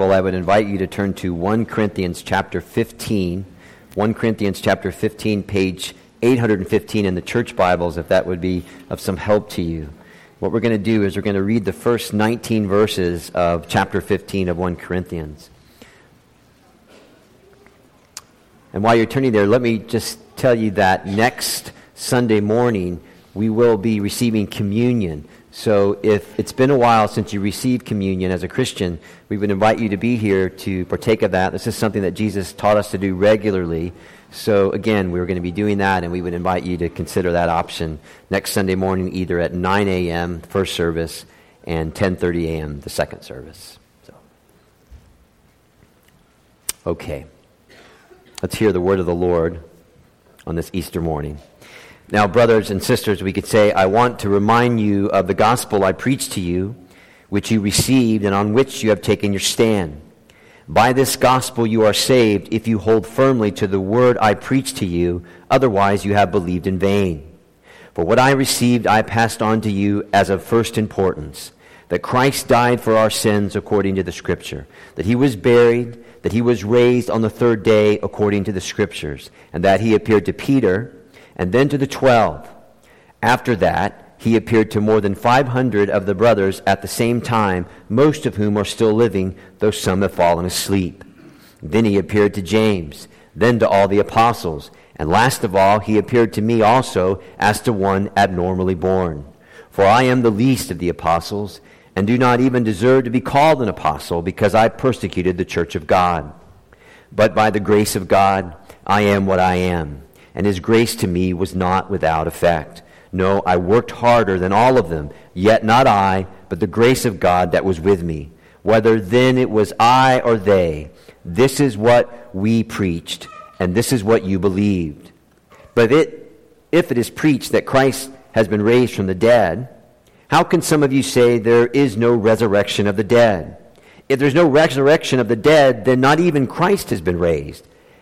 Well, I would invite you to turn to 1 Corinthians chapter 15. 1 Corinthians chapter 15, page 815 in the church Bibles, if that would be of some help to you. What we're going to do is we're going to read the first 19 verses of chapter 15 of 1 Corinthians. And while you're turning there, let me just tell you that next Sunday morning we will be receiving communion. So if it's been a while since you received communion as a Christian, we would invite you to be here to partake of that. This is something that Jesus taught us to do regularly. So again, we're going to be doing that, and we would invite you to consider that option next Sunday morning, either at 9 a.m. first service and 10:30 a.m. the second service. So, okay, let's hear the word of the Lord on this Easter morning. Now, brothers and sisters, we could say, I want to remind you of the gospel I preached to you, which you received and on which you have taken your stand. By this gospel you are saved if you hold firmly to the word I preached to you, otherwise you have believed in vain. For what I received I passed on to you as of first importance that Christ died for our sins according to the Scripture, that he was buried, that he was raised on the third day according to the Scriptures, and that he appeared to Peter and then to the twelve. After that, he appeared to more than 500 of the brothers at the same time, most of whom are still living, though some have fallen asleep. Then he appeared to James, then to all the apostles, and last of all, he appeared to me also as to one abnormally born. For I am the least of the apostles, and do not even deserve to be called an apostle, because I persecuted the church of God. But by the grace of God, I am what I am and his grace to me was not without effect. No, I worked harder than all of them, yet not I, but the grace of God that was with me. Whether then it was I or they, this is what we preached, and this is what you believed. But it, if it is preached that Christ has been raised from the dead, how can some of you say there is no resurrection of the dead? If there's no resurrection of the dead, then not even Christ has been raised.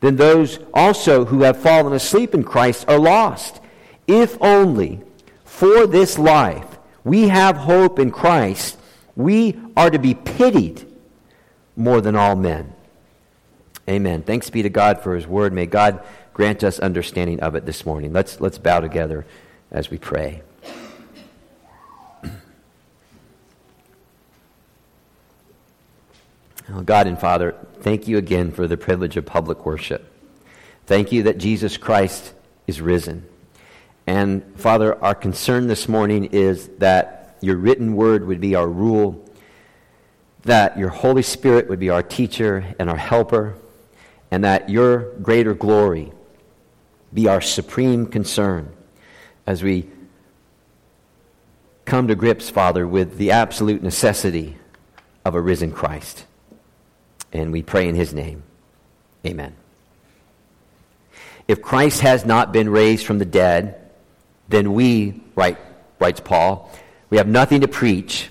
then those also who have fallen asleep in Christ are lost. If only for this life we have hope in Christ, we are to be pitied more than all men. Amen. Thanks be to God for his word. May God grant us understanding of it this morning. Let's, let's bow together as we pray. Oh, God and Father, thank you again for the privilege of public worship. Thank you that Jesus Christ is risen. And Father, our concern this morning is that your written word would be our rule, that your Holy Spirit would be our teacher and our helper, and that your greater glory be our supreme concern as we come to grips, Father, with the absolute necessity of a risen Christ. And we pray in his name. Amen. If Christ has not been raised from the dead, then we, write, writes Paul, we have nothing to preach,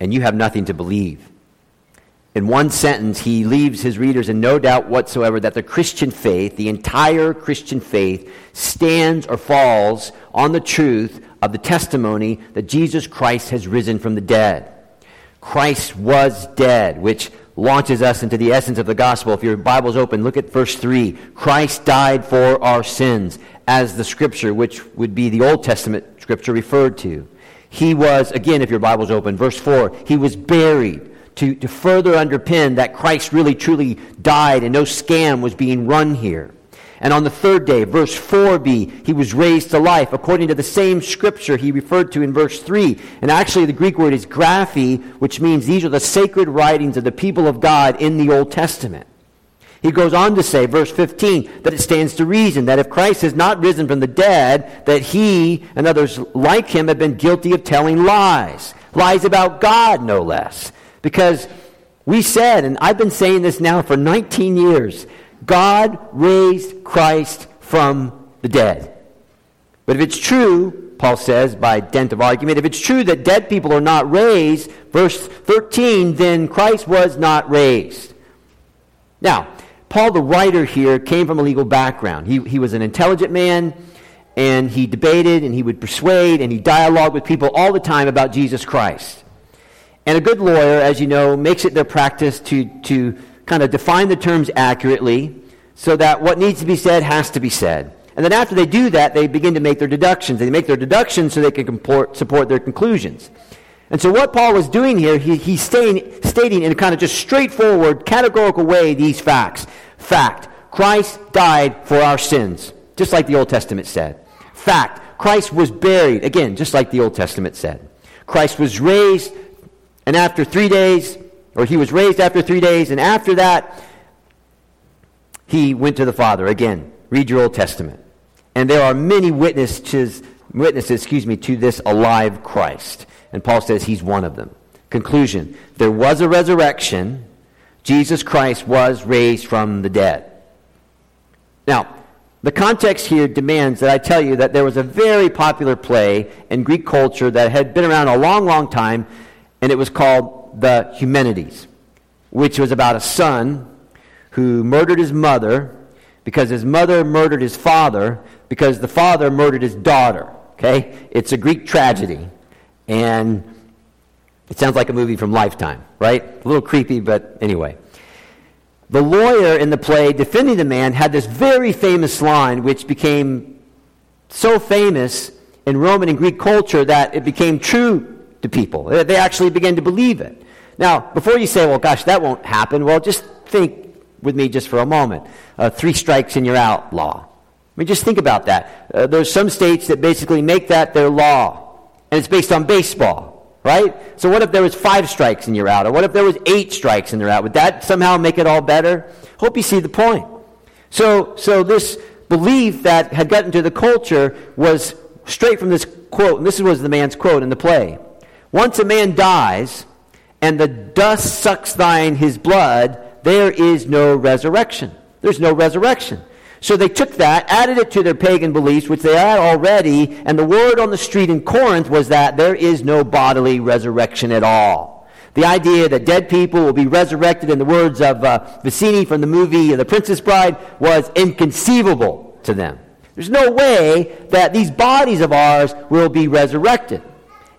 and you have nothing to believe. In one sentence, he leaves his readers in no doubt whatsoever that the Christian faith, the entire Christian faith, stands or falls on the truth of the testimony that Jesus Christ has risen from the dead. Christ was dead, which launches us into the essence of the gospel. If your Bible's open, look at verse 3. Christ died for our sins, as the scripture, which would be the Old Testament scripture, referred to. He was, again, if your Bible's open, verse 4, he was buried to, to further underpin that Christ really truly died and no scam was being run here. And on the third day, verse 4b, he was raised to life according to the same scripture he referred to in verse 3. And actually, the Greek word is graphe, which means these are the sacred writings of the people of God in the Old Testament. He goes on to say, verse 15, that it stands to reason that if Christ has not risen from the dead, that he and others like him have been guilty of telling lies. Lies about God, no less. Because We said, and I've been saying this now for 19 years God raised Christ from the dead. But if it's true, Paul says, by dint of argument, if it's true that dead people are not raised, verse 13, then Christ was not raised. Now, Paul, the writer here, came from a legal background. He, he was an intelligent man, and he debated, and he would persuade, and he dialogued with people all the time about Jesus Christ. And a good lawyer, as you know, makes it their practice to, to kind of define the terms accurately so that what needs to be said has to be said. And then after they do that, they begin to make their deductions. They make their deductions so they can comport, support their conclusions. And so what Paul was doing here, he, he's staying, stating in a kind of just straightforward, categorical way these facts. Fact, Christ died for our sins, just like the Old Testament said. Fact, Christ was buried, again, just like the Old Testament said. Christ was raised, and after three days, or he was raised after three days, and after that, he went to the Father. Again, read your Old Testament. And there are many witnesses, witnesses, excuse me, to this alive Christ. And Paul says he's one of them. Conclusion There was a resurrection. Jesus Christ was raised from the dead. Now, the context here demands that I tell you that there was a very popular play in Greek culture that had been around a long, long time, and it was called The Eumenides, which was about a son who murdered his mother because his mother murdered his father because the father murdered his daughter. Okay? It's a Greek tragedy. And it sounds like a movie from Lifetime, right? A little creepy, but anyway. The lawyer in the play defending the man had this very famous line, which became so famous in Roman and Greek culture that it became true to people. They actually begin to believe it. Now, before you say, well, gosh, that won't happen, well, just think with me just for a moment. Uh, three strikes and you're out law. I mean, just think about that. Uh, there's some states that basically make that their law, and it's based on baseball, right? So what if there was five strikes and you're out, or what if there was eight strikes and you're out? Would that somehow make it all better? Hope you see the point. So, so this belief that had gotten to the culture was straight from this quote, and this was the man's quote in the play. Once a man dies, and the dust sucks thine his blood, there is no resurrection. There's no resurrection. So they took that, added it to their pagan beliefs, which they had already, and the word on the street in Corinth was that there is no bodily resurrection at all. The idea that dead people will be resurrected, in the words of uh, Vizzini from the movie The Princess Bride, was inconceivable to them. There's no way that these bodies of ours will be resurrected.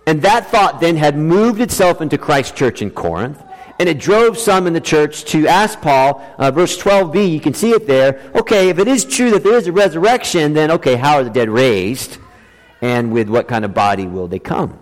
And that thought then had moved itself into Christ's Church in Corinth. And it drove some in the church to ask Paul, uh, verse 12b, you can see it there. Okay, if it is true that there is a resurrection, then okay, how are the dead raised? And with what kind of body will they come?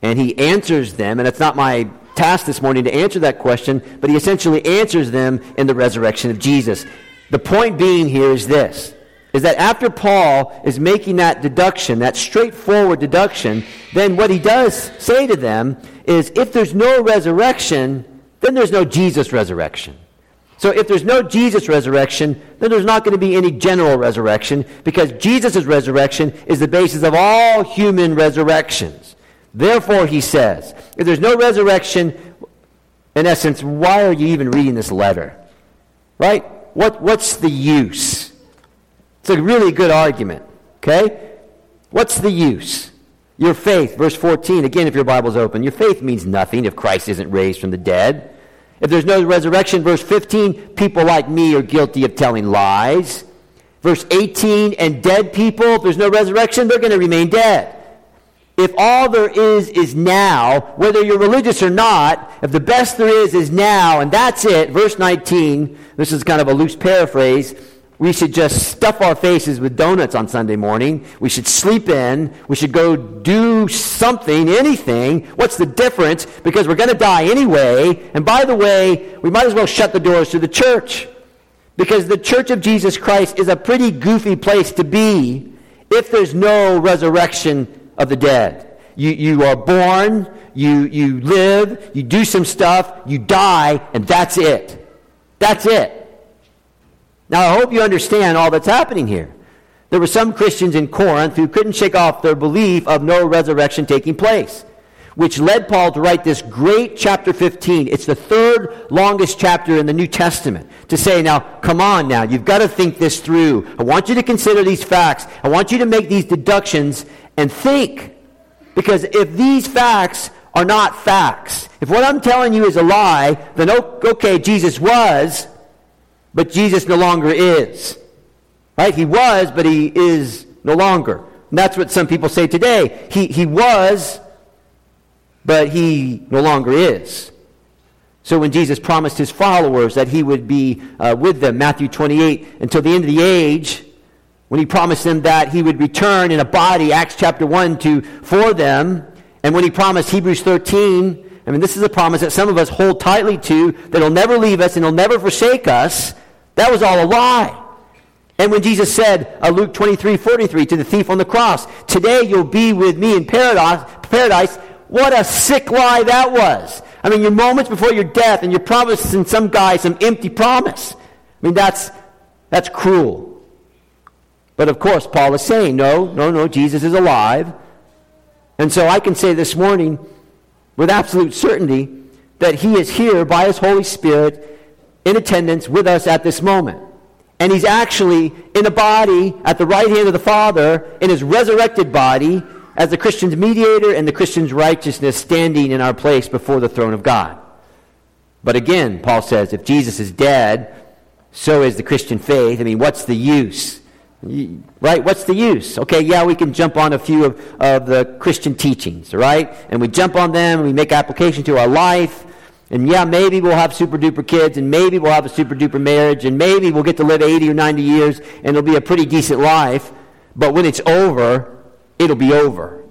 And he answers them, and it's not my task this morning to answer that question, but he essentially answers them in the resurrection of Jesus. The point being here is this is that after Paul is making that deduction, that straightforward deduction, then what he does say to them is if there's no resurrection, then there's no Jesus resurrection. So if there's no Jesus resurrection, then there's not going to be any general resurrection because Jesus' resurrection is the basis of all human resurrections. Therefore, he says, if there's no resurrection, in essence, why are you even reading this letter? Right? What, what's the use? It's a really good argument. Okay? What's the use? Your faith, verse 14, again, if your Bible's open, your faith means nothing if Christ isn't raised from the dead. If there's no resurrection, verse 15, people like me are guilty of telling lies. Verse 18, and dead people, if there's no resurrection, they're going to remain dead. If all there is is now, whether you're religious or not, if the best there is is now, and that's it, verse 19, this is kind of a loose paraphrase, we should just stuff our faces with donuts on Sunday morning. We should sleep in. We should go do something, anything. What's the difference? Because we're going to die anyway. And by the way, we might as well shut the doors to the church. Because the church of Jesus Christ is a pretty goofy place to be if there's no resurrection of the dead. You, you are born, you, you live, you do some stuff, you die, and that's it. That's it. Now, I hope you understand all that's happening here. There were some Christians in Corinth who couldn't shake off their belief of no resurrection taking place. which led Paul to write this great chapter 15. It's the third longest chapter in the New Testament. To say, now, come on now, you've got to think this through. I want you to consider these facts. I want you to make these deductions and think. Because if these facts are not facts, if what I'm telling you is a lie, then okay, Jesus was, but Jesus no longer is. Right? He was, but he is no longer. And that's what some people say today. He, he was, but he no longer is. So when Jesus promised his followers that he would be uh, with them, Matthew 28, until the end of the age, when he promised them that he would return in a body, Acts chapter 1, to, for them, and when he promised Hebrews 13, I mean, this is a promise that some of us hold tightly to, that he'll never leave us and he'll never forsake us, that was all a lie. And when Jesus said, uh, Luke 23, 43, to the thief on the cross, Today you'll be with me in paradise, paradise, what a sick lie that was. I mean, your moments before your death and you're in some guy some empty promise. I mean, that's, that's cruel. But of course, Paul is saying, no, no, no, Jesus is alive. And so I can say this morning with absolute certainty that he is here by his Holy Spirit in attendance with us at this moment. And he's actually in a body at the right hand of the Father, in his resurrected body, as the Christian's mediator and the Christian's righteousness standing in our place before the throne of God. But again, Paul says, if Jesus is dead, so is the Christian faith. I mean, what's the use? Right? What's the use? Okay, yeah, we can jump on a few of, of the Christian teachings, right? And we jump on them we make application to our life. And yeah, maybe we'll have super duper kids, and maybe we'll have a super duper marriage, and maybe we'll get to live 80 or 90 years, and it'll be a pretty decent life. But when it's over, it'll be over.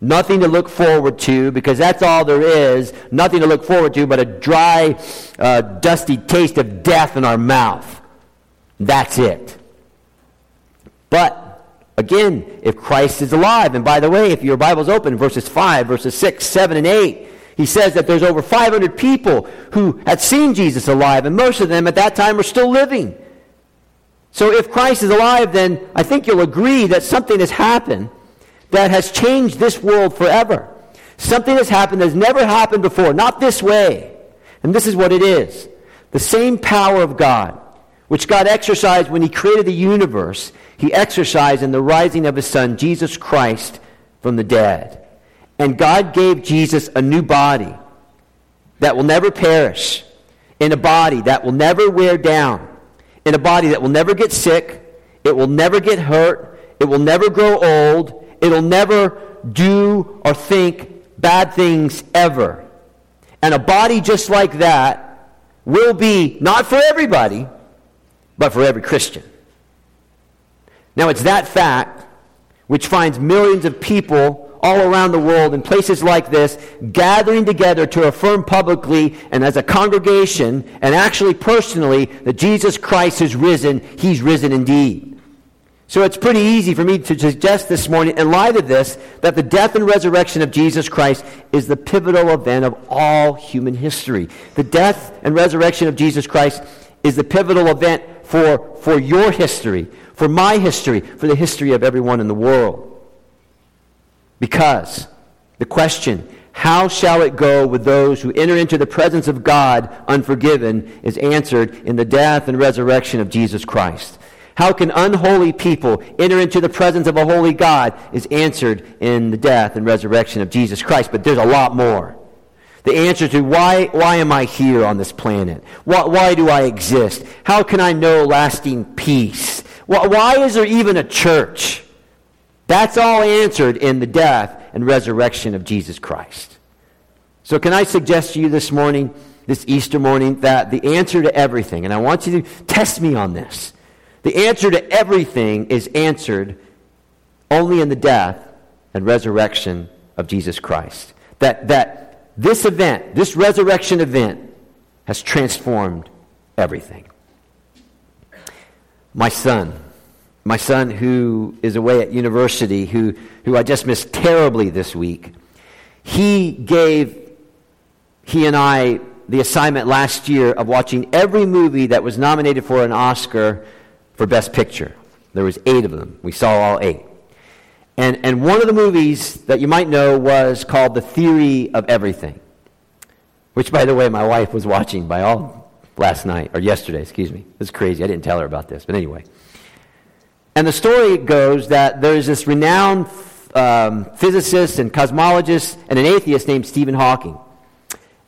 Nothing to look forward to, because that's all there is. Nothing to look forward to but a dry, uh, dusty taste of death in our mouth. That's it. But again, if Christ is alive, and by the way, if your Bible's open, verses 5, verses 6, 7, and 8, he says that there's over 500 people who had seen Jesus alive, and most of them at that time were still living. So if Christ is alive, then I think you'll agree that something has happened that has changed this world forever. Something has happened that has never happened before, not this way. And this is what it is. The same power of God, which God exercised when he created the universe, he exercised in the rising of his son, Jesus Christ, from the dead. And God gave Jesus a new body that will never perish, in a body that will never wear down, in a body that will never get sick, it will never get hurt, it will never grow old, it'll never do or think bad things ever. And a body just like that will be not for everybody, but for every Christian. Now, it's that fact which finds millions of people all around the world in places like this, gathering together to affirm publicly and as a congregation and actually personally that Jesus Christ has risen. He's risen indeed. So it's pretty easy for me to suggest this morning, in light of this, that the death and resurrection of Jesus Christ is the pivotal event of all human history. The death and resurrection of Jesus Christ is the pivotal event for, for your history, for my history, for the history of everyone in the world. Because the question, how shall it go with those who enter into the presence of God unforgiven, is answered in the death and resurrection of Jesus Christ. How can unholy people enter into the presence of a holy God is answered in the death and resurrection of Jesus Christ. But there's a lot more. The answer to why, why am I here on this planet? Why, why do I exist? How can I know lasting peace? Why, why is there even a church? That's all answered in the death and resurrection of Jesus Christ. So, can I suggest to you this morning, this Easter morning, that the answer to everything, and I want you to test me on this, the answer to everything is answered only in the death and resurrection of Jesus Christ. That, that this event, this resurrection event, has transformed everything. My son, my son who is away at university, who, who I just missed terribly this week, he gave, he and I, the assignment last year of watching every movie that was nominated for an Oscar for Best Picture. There was eight of them. We saw all eight. And, and one of the movies that you might know was called The Theory of Everything, which, by the way, my wife was watching by all last night, or yesterday, excuse me. It's crazy. I didn't tell her about this, but anyway. And the story goes that there's this renowned um, physicist and cosmologist and an atheist named Stephen Hawking.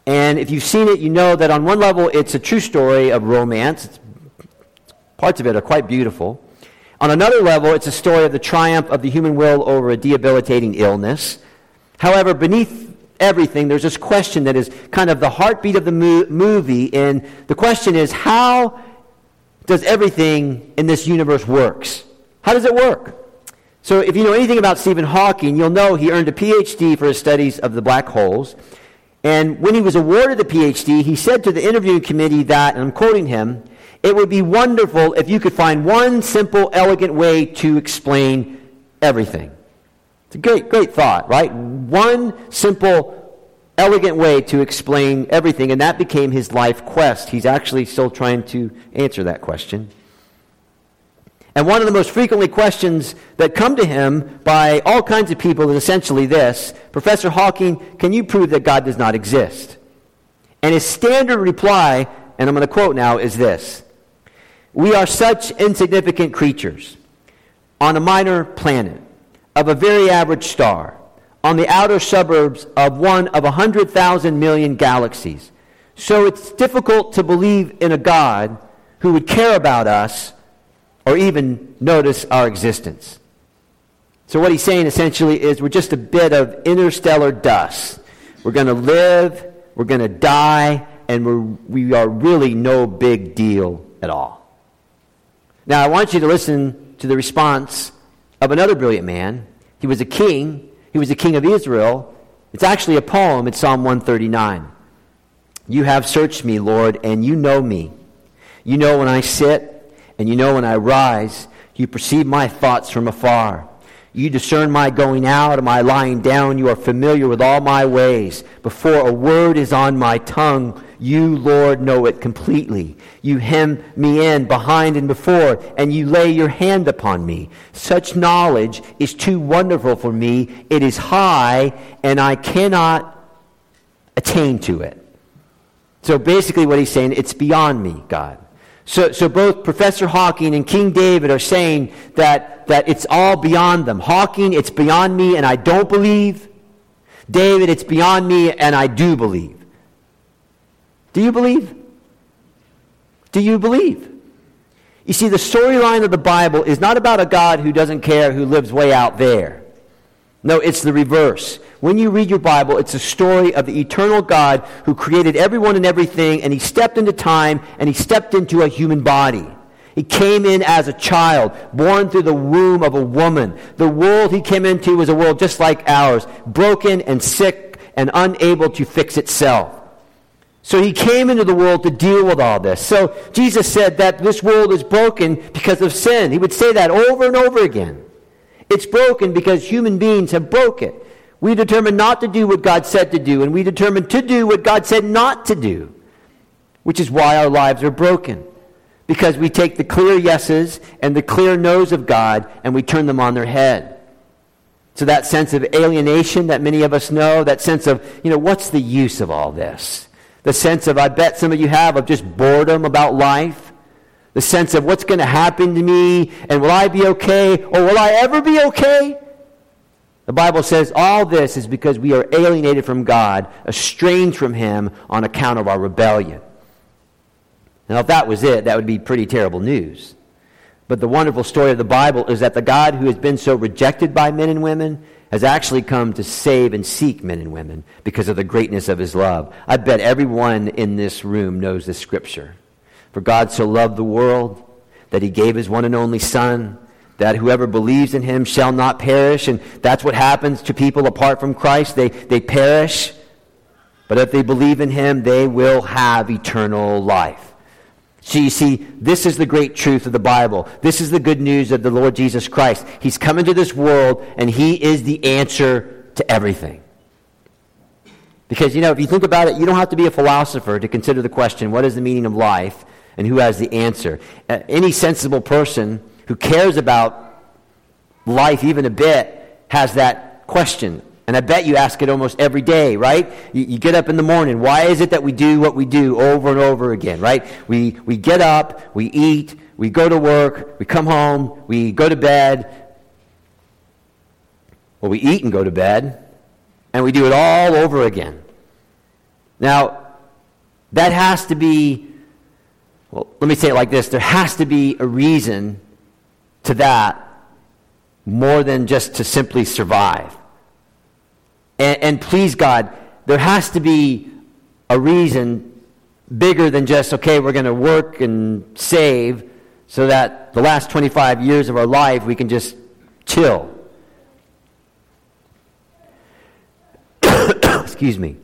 And if you've seen it, you know that on one level it's a true story of romance. It's, parts of it are quite beautiful. On another level, it's a story of the triumph of the human will over a debilitating illness. However, beneath everything, there's this question that is kind of the heartbeat of the mo- movie, and the question is how does everything in this universe works? How does it work? So, if you know anything about Stephen Hawking, you'll know he earned a PhD for his studies of the black holes. And when he was awarded the PhD, he said to the interviewing committee that, and I'm quoting him, it would be wonderful if you could find one simple, elegant way to explain everything. It's a great, great thought, right? One simple, elegant way to explain everything, and that became his life quest. He's actually still trying to answer that question. And one of the most frequently questions that come to him by all kinds of people is essentially this Professor Hawking, can you prove that God does not exist? And his standard reply, and I'm going to quote now, is this we are such insignificant creatures on a minor planet of a very average star on the outer suburbs of one of a 100,000 million galaxies. So it's difficult to believe in a God who would care about us or even notice our existence. So, what he's saying essentially is we're just a bit of interstellar dust. We're going to live, we're going to die, and we're, we are really no big deal at all. Now, I want you to listen to the response of another brilliant man. He was a king, he was the king of Israel. It's actually a poem, it's Psalm 139. You have searched me, Lord, and you know me. You know when I sit, and you know when I rise. You perceive my thoughts from afar. You discern my going out and my lying down. You are familiar with all my ways. Before a word is on my tongue, you, Lord, know it completely. You hem me in behind and before, and you lay your hand upon me. Such knowledge is too wonderful for me. It is high, and I cannot attain to it. So basically, what he's saying, it's beyond me, God. So, so both Professor Hawking and King David are saying that, that it's all beyond them. Hawking, it's beyond me and I don't believe. David, it's beyond me and I do believe. Do you believe? Do you believe? You see, the storyline of the Bible is not about a God who doesn't care, who lives way out there. No, it's the reverse. When you read your Bible, it's a story of the eternal God who created everyone and everything, and he stepped into time and he stepped into a human body. He came in as a child, born through the womb of a woman. The world he came into was a world just like ours, broken and sick and unable to fix itself. So he came into the world to deal with all this. So Jesus said that this world is broken because of sin. He would say that over and over again. It's broken because human beings have broke it. We determined not to do what God said to do, and we determined to do what God said not to do, which is why our lives are broken. Because we take the clear yeses and the clear no's of God and we turn them on their head. So that sense of alienation that many of us know, that sense of, you know, what's the use of all this? The sense of, I bet some of you have, of just boredom about life the sense of what's going to happen to me and will I be okay or will I ever be okay? The Bible says all this is because we are alienated from God, estranged from Him on account of our rebellion. Now, if that was it, that would be pretty terrible news. But the wonderful story of the Bible is that the God who has been so rejected by men and women has actually come to save and seek men and women because of the greatness of his love. I bet everyone in this room knows this scripture. For God so loved the world that he gave his one and only Son, that whoever believes in him shall not perish. And that's what happens to people apart from Christ. They, they perish. But if they believe in him, they will have eternal life. So you see, this is the great truth of the Bible. This is the good news of the Lord Jesus Christ. He's come into this world, and he is the answer to everything. Because, you know, if you think about it, you don't have to be a philosopher to consider the question, what is the meaning of life? And who has the answer. Uh, any sensible person who cares about life even a bit has that question. And I bet you ask it almost every day, right? You, you, get up in the morning. Why is it that we do what we do over and over again, right? We, we get up, we eat, we go to work, we come home, we go to bed. Well, we eat and go to bed, and we do it all over again. Now, that has to be, well, let me say it like this there has to be a reason to that more than just to simply survive. And, and please, God, there has to be a reason bigger than just, okay, we're going to work and save so that the last 25 years of our life we can just chill. Excuse me.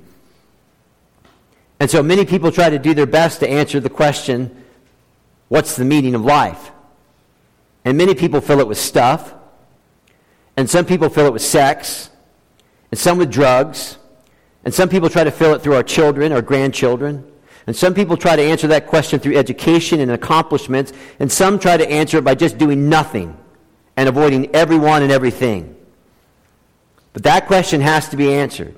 And so many people try to do their best to answer the question, what's the meaning of life? And many people fill it with stuff. And some people fill it with sex. And some with drugs. And some people try to fill it through our children, our grandchildren. And some people try to answer that question through education and accomplishments. And some try to answer it by just doing nothing and avoiding everyone and everything. But that question has to be answered.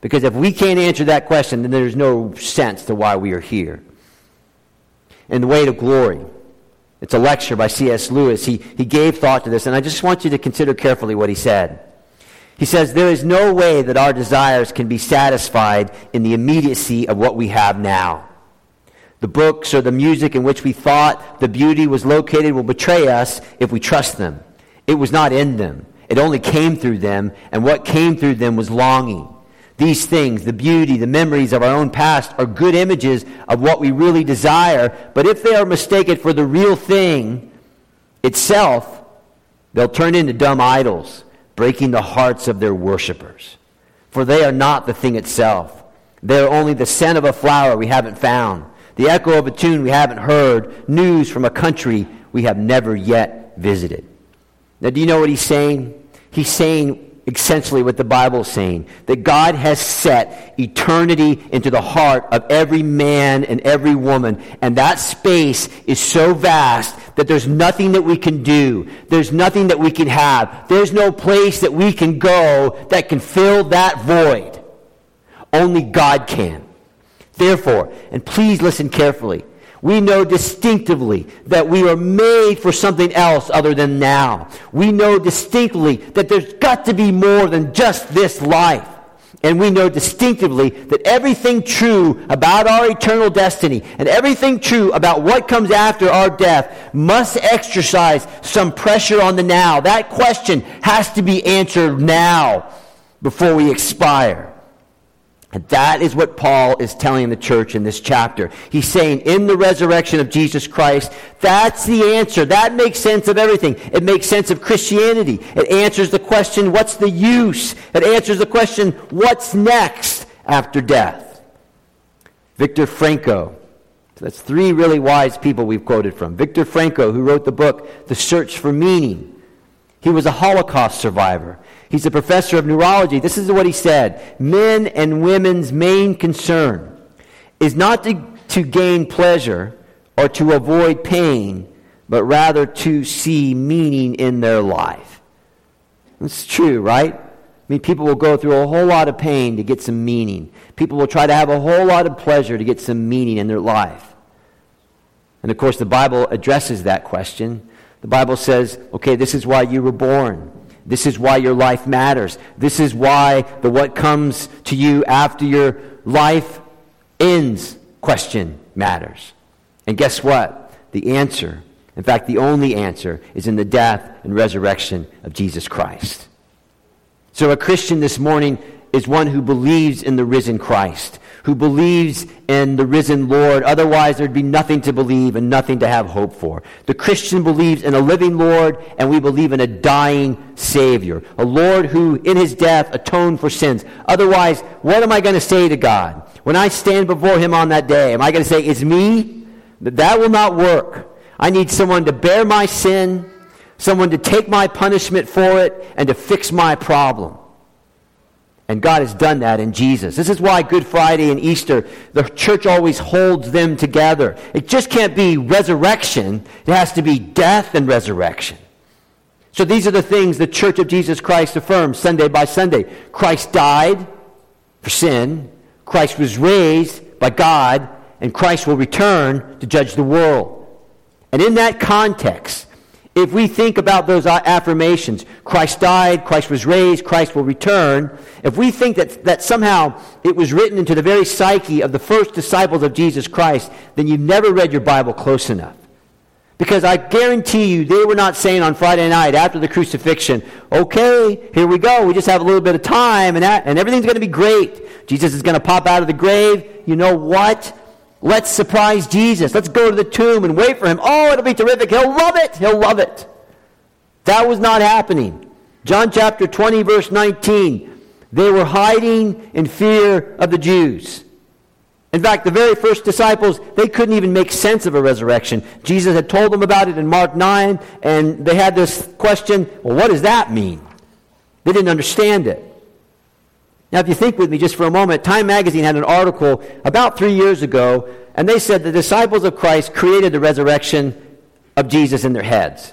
Because if we can't answer that question, then there's no sense to why we are here. In the Weight of Glory, it's a lecture by C.S. Lewis. He, he gave thought to this, and I just want you to consider carefully what he said. He says, There is no way that our desires can be satisfied in the immediacy of what we have now. The books or the music in which we thought the beauty was located will betray us if we trust them. It was not in them, it only came through them, and what came through them was longing. These things, the beauty, the memories of our own past, are good images of what we really desire. But if they are mistaken for the real thing itself, they'll turn into dumb idols, breaking the hearts of their worshippers. For they are not the thing itself. They are only the scent of a flower we haven't found, the echo of a tune we haven't heard, news from a country we have never yet visited. Now, do you know what he's saying? He's saying essentially what the Bible is saying that God has set eternity into the heart of every man and every woman. And that space is so vast that there's nothing that we can do. There's nothing that we can have. There's no place that we can go that can fill that void. Only God can. Therefore, and please listen carefully, we know distinctively that we are made for something else other than now. We know distinctly that there's got to be more than just this life. And we know distinctively that everything true about our eternal destiny and everything true about what comes after our death must exercise some pressure on the now. That question has to be answered now before we expire. And that is what Paul is telling the church in this chapter. He's saying, in the resurrection of Jesus Christ, that's the answer. That makes sense of everything. It makes sense of Christianity. It answers the question, what's the use? It answers the question, what's next after death? Viktor Frankl. That's three really wise people we've quoted from. Viktor Frankl, who wrote the book, The Search for Meaning. He was a Holocaust survivor. He's a professor of neurology. This is what he said Men and women's main concern is not to, to gain pleasure or to avoid pain, but rather to see meaning in their life. It's true, right? I mean, people will go through a whole lot of pain to get some meaning. People will try to have a whole lot of pleasure to get some meaning in their life. And of course, the Bible addresses that question. The Bible says, okay, this is why you were born. This is why your life matters. This is why the what comes to you after your life ends question matters. And guess what? The answer, in fact, the only answer, is in the death and resurrection of Jesus Christ. So a Christian this morning is one who believes in the risen Christ who believes in the risen Lord. Otherwise, there'd be nothing to believe and nothing to have hope for. The Christian believes in a living Lord, and we believe in a dying Savior, a Lord who, in his death, atoned for sins. Otherwise, what am I going to say to God? When I stand before him on that day, am I going to say, It's me? That will not work. I need someone to bear my sin, someone to take my punishment for it, and to fix my problem. And God has done that in Jesus. This is why Good Friday and Easter, the church always holds them together. It just can't be resurrection, it has to be death and resurrection. So these are the things the Church of Jesus Christ affirms Sunday by Sunday. Christ died for sin, Christ was raised by God, and Christ will return to judge the world. And in that context, if we think about those uh, affirmations, Christ died, Christ was raised, Christ will return, if we think that, that somehow it was written into the very psyche of the first disciples of Jesus Christ, then you've never read your Bible close enough. Because I guarantee you, they were not saying on Friday night after the crucifixion, okay, here we go. We just have a little bit of time and, that, and everything's going to be great. Jesus is going to pop out of the grave. You know what? Let's surprise Jesus. Let's go to the tomb and wait for him. Oh, it'll be terrific. He'll love it. He'll love it. That was not happening. John chapter 20, verse 19. They were hiding in fear of the Jews. In fact, the very first disciples, they couldn't even make sense of a resurrection. Jesus had told them about it in Mark 9, and they had this question well, what does that mean? They didn't understand it. Now, if you think with me just for a moment, Time Magazine had an article about three years ago, and they said the disciples of Christ created the resurrection of Jesus in their heads.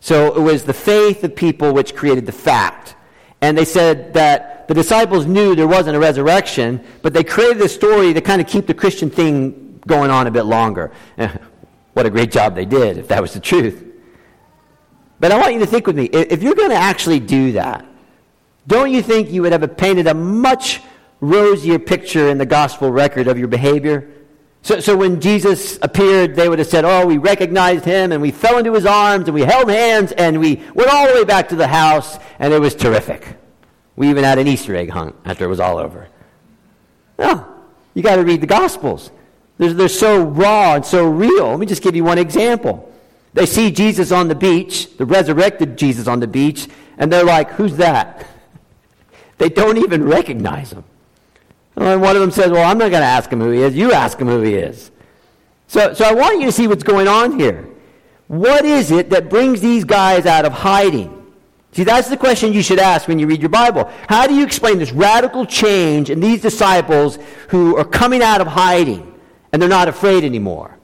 So it was the faith of people which created the fact. And they said that the disciples knew there wasn't a resurrection, but they created this story to kind of keep the Christian thing going on a bit longer. what a great job they did, if that was the truth. But I want you to think with me if you're going to actually do that, don't you think you would have painted a much rosier picture in the gospel record of your behavior? So, so when Jesus appeared, they would have said, Oh, we recognized him and we fell into his arms and we held hands and we went all the way back to the house and it was terrific. We even had an Easter egg hunt after it was all over. No, you got to read the Gospels. They're, they're so raw and so real. Let me just give you one example. They see Jesus on the beach, the resurrected Jesus on the beach, and they're like, Who's that? They don't even recognize him. And one of them says, Well, I'm not going to ask him who he is. You ask him who he is. So, so I want you to see what's going on here. What is it that brings these guys out of hiding? See, that's the question you should ask when you read your Bible. How do you explain this radical change in these disciples who are coming out of hiding and they're not afraid anymore?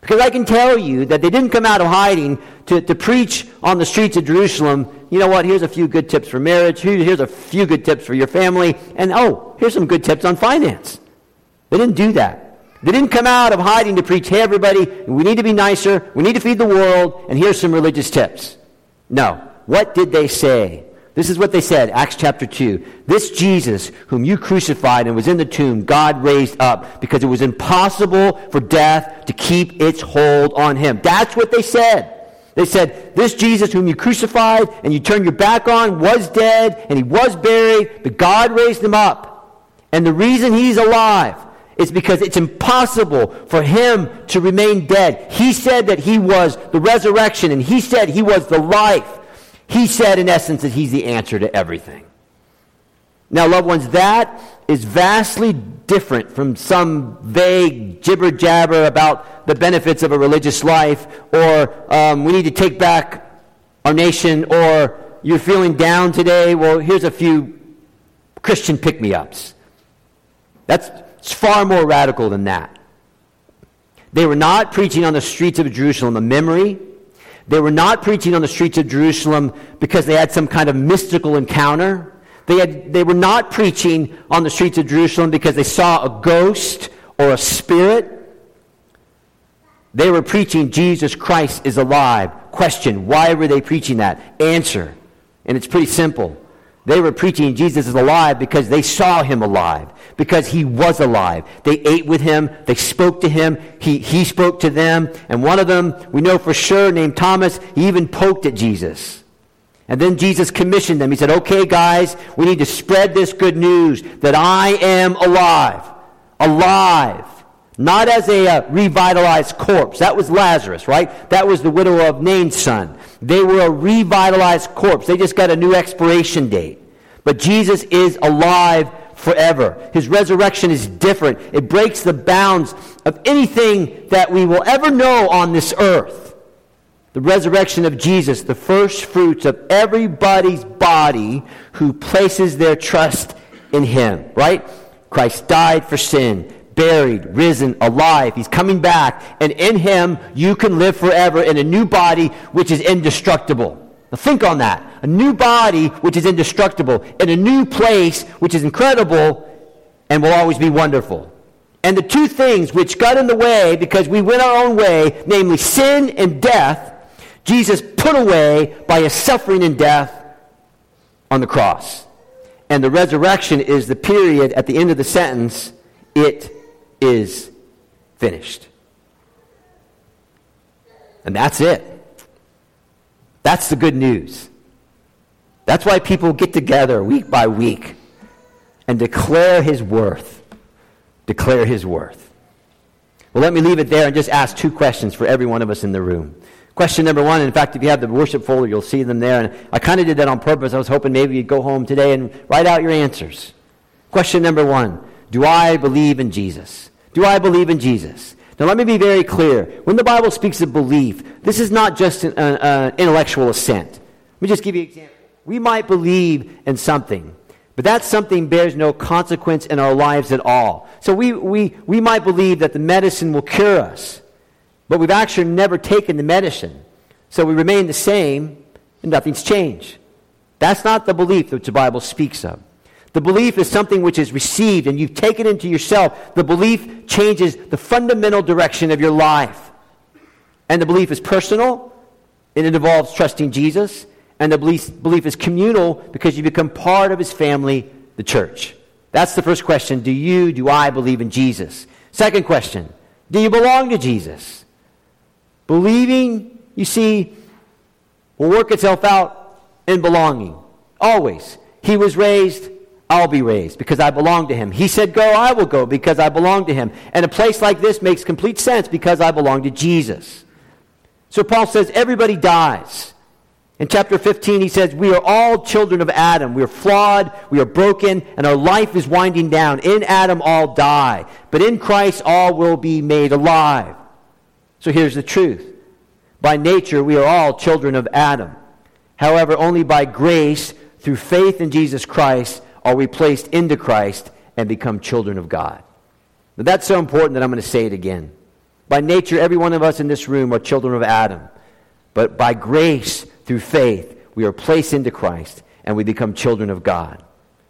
Because I can tell you that they didn't come out of hiding to, to preach on the streets of Jerusalem. You know what? Here's a few good tips for marriage. Here's a few good tips for your family. And oh, here's some good tips on finance. They didn't do that. They didn't come out of hiding to preach, hey, everybody, we need to be nicer. We need to feed the world. And here's some religious tips. No. What did they say? This is what they said, Acts chapter 2. This Jesus, whom you crucified and was in the tomb, God raised up because it was impossible for death to keep its hold on him. That's what they said. They said, This Jesus, whom you crucified and you turned your back on, was dead and he was buried, but God raised him up. And the reason he's alive is because it's impossible for him to remain dead. He said that he was the resurrection and he said he was the life. He said, in essence, that he's the answer to everything. Now, loved ones, that is vastly different from some vague jibber jabber about the benefits of a religious life, or um, we need to take back our nation, or you're feeling down today. Well, here's a few Christian pick me ups. That's far more radical than that. They were not preaching on the streets of Jerusalem a memory they were not preaching on the streets of Jerusalem because they had some kind of mystical encounter. They, had, they were not preaching on the streets of Jerusalem because they saw a ghost or a spirit. They were preaching Jesus Christ is alive. Question Why were they preaching that? Answer. And it's pretty simple. They were preaching Jesus is alive because they saw him alive because he was alive. They ate with him. They spoke to him. He, he spoke to them. And one of them, we know for sure, named Thomas, he even poked at Jesus. And then Jesus commissioned them. He said, okay, guys, we need to spread this good news that I am alive. Alive. Not as a uh, revitalized corpse. That was Lazarus, right? That was the widow of Nain's son. They were a revitalized corpse. They just got a new expiration date. But Jesus is alive forever. His resurrection is different. It breaks the bounds of anything that we will ever know on this earth. The resurrection of Jesus, the first fruits of everybody's body who places their trust in him, right? Christ died for sin, buried, risen, alive. He's coming back, and in him you can live forever in a new body which is indestructible. Now think on that. A new body which is indestructible, in a new place which is incredible and will always be wonderful. And the two things which got in the way because we went our own way, namely sin and death, Jesus put away by his suffering and death on the cross. And the resurrection is the period at the end of the sentence, it is finished. And that's it. That's the good news. That's why people get together week by week and declare his worth. Declare his worth. Well, let me leave it there and just ask two questions for every one of us in the room. Question number one, in fact, if you have the worship folder, you'll see them there. And I kind of did that on purpose. I was hoping maybe you'd go home today and write out your answers. Question number one Do I believe in Jesus? Do I believe in Jesus? Now, let me be very clear. When the Bible speaks of belief, this is not just an, uh, intellectual assent. Let me just give you an example. We might believe in something, but that something bears no consequence in our lives at all. So we, we, we might believe that the medicine will cure us, but we've actually never taken the medicine. So we remain the same, and nothing's changed. That's not the belief that the Bible speaks of. The belief is something which is received and you've taken into yourself. The belief changes the fundamental direction of your life. And the belief is personal, and it involves trusting Jesus. And the belief, belief is communal because you become part of his family, the church. That's the first question. Do you, do I believe in Jesus? Second question. Do you belong to Jesus? Believing, you see, will work itself out in belonging. Always. He was raised I'll be raised because I belong to him. He said, Go, I will go because I belong to him. And a place like this makes complete sense because I belong to Jesus. So Paul says, Everybody dies. In chapter 15, he says, We are all children of Adam. We are flawed, we are broken, and our life is winding down. In Adam, all die. But in Christ, all will be made alive. So here's the truth by nature, we are all children of Adam. However, only by grace, through faith in Jesus Christ, are we placed into Christ and become children of God. That's so important that I'm going to say it again. By nature, every one of us in this room are children of Adam. But by grace, through faith, we are placed into Christ and we become children of God.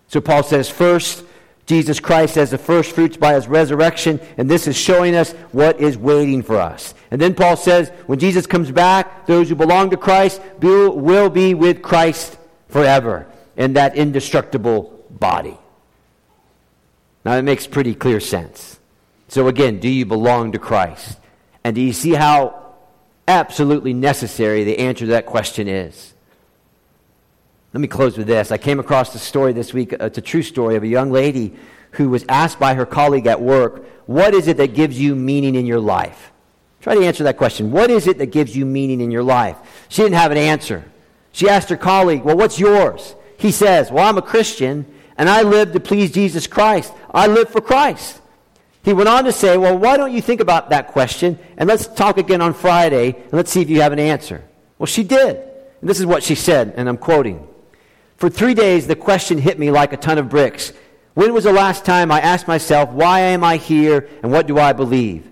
So Paul says, first, Jesus Christ as the first fruits by his resurrection, and this is showing us what is waiting for us. And then Paul says, when Jesus comes back, those who belong to Christ will be with Christ forever in that indestructible body. Now, that makes pretty clear sense. So, again, do you belong to Christ? And do you see how absolutely necessary the answer to that question is? Let me close with this. I came across a story this week. It's a true story of a young lady who was asked by her colleague at work, What is it that gives you meaning in your life? Try to answer that question. What is it that gives you meaning in your life? She didn't have an answer. She asked her colleague, Well, what's yours? He says, Well, I'm a Christian and I live to please Jesus Christ. I live for Christ. He went on to say, Well, why don't you think about that question and let's talk again on Friday and let's see if you have an answer. Well, she did. And this is what she said, and I'm quoting For three days, the question hit me like a ton of bricks. When was the last time I asked myself, Why am I here and what do I believe?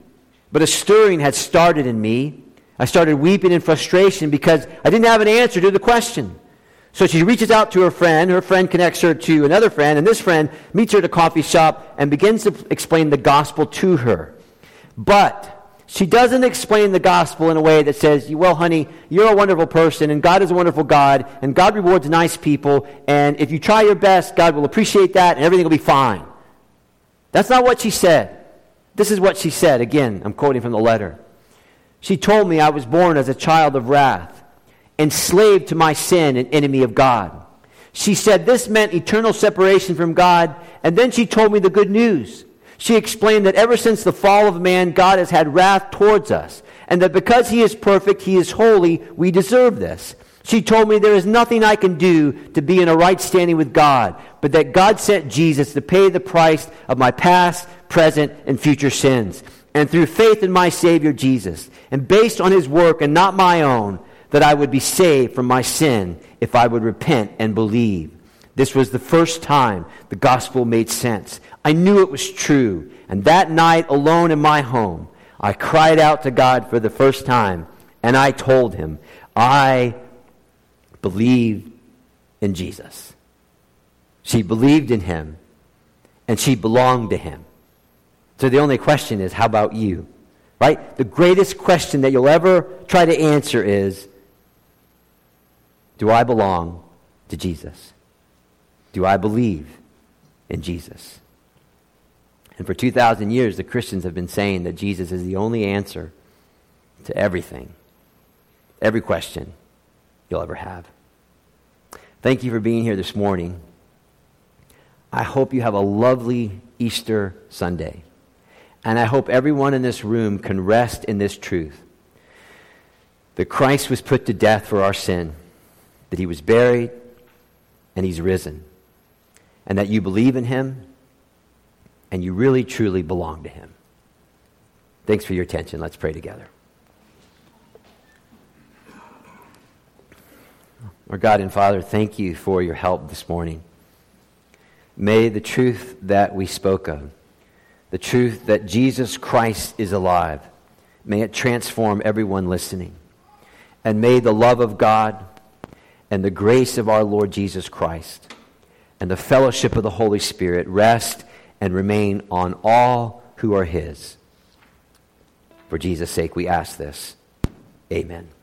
But a stirring had started in me. I started weeping in frustration because I didn't have an answer to the question. So she reaches out to her friend. Her friend connects her to another friend, and this friend meets her at a coffee shop and begins to explain the gospel to her. But she doesn't explain the gospel in a way that says, Well, honey, you're a wonderful person, and God is a wonderful God, and God rewards nice people, and if you try your best, God will appreciate that, and everything will be fine. That's not what she said. This is what she said. Again, I'm quoting from the letter. She told me I was born as a child of wrath enslaved to my sin and enemy of God. She said this meant eternal separation from God, and then she told me the good news. She explained that ever since the fall of man, God has had wrath towards us, and that because he is perfect, he is holy, we deserve this. She told me there is nothing I can do to be in a right standing with God, but that God sent Jesus to pay the price of my past, present, and future sins. And through faith in my Savior Jesus, and based on his work and not my own, that I would be saved from my sin if I would repent and believe. This was the first time the gospel made sense. I knew it was true. And that night, alone in my home, I cried out to God for the first time, and I told him, I believe in Jesus. She believed in him, and she belonged to him. So the only question is, how about you? Right? The greatest question that you'll ever try to answer is, do I belong to Jesus? Do I believe in Jesus? And for 2,000 years, the Christians have been saying that Jesus is the only answer to everything, every question you'll ever have. Thank you for being here this morning. I hope you have a lovely Easter Sunday. And I hope everyone in this room can rest in this truth that Christ was put to death for our sin, that he was buried, and he's risen, and that you believe in him and you really truly belong to him. Thanks for your attention. Let's pray together. Our God and Father, thank you for your help this morning. May the truth that we spoke of, the truth that Jesus Christ is alive, may it transform everyone listening. And may the love of God and the grace of our Lord Jesus Christ and the fellowship of the Holy Spirit rest and remain on all who are His. For Jesus' sake, we ask this. Amen.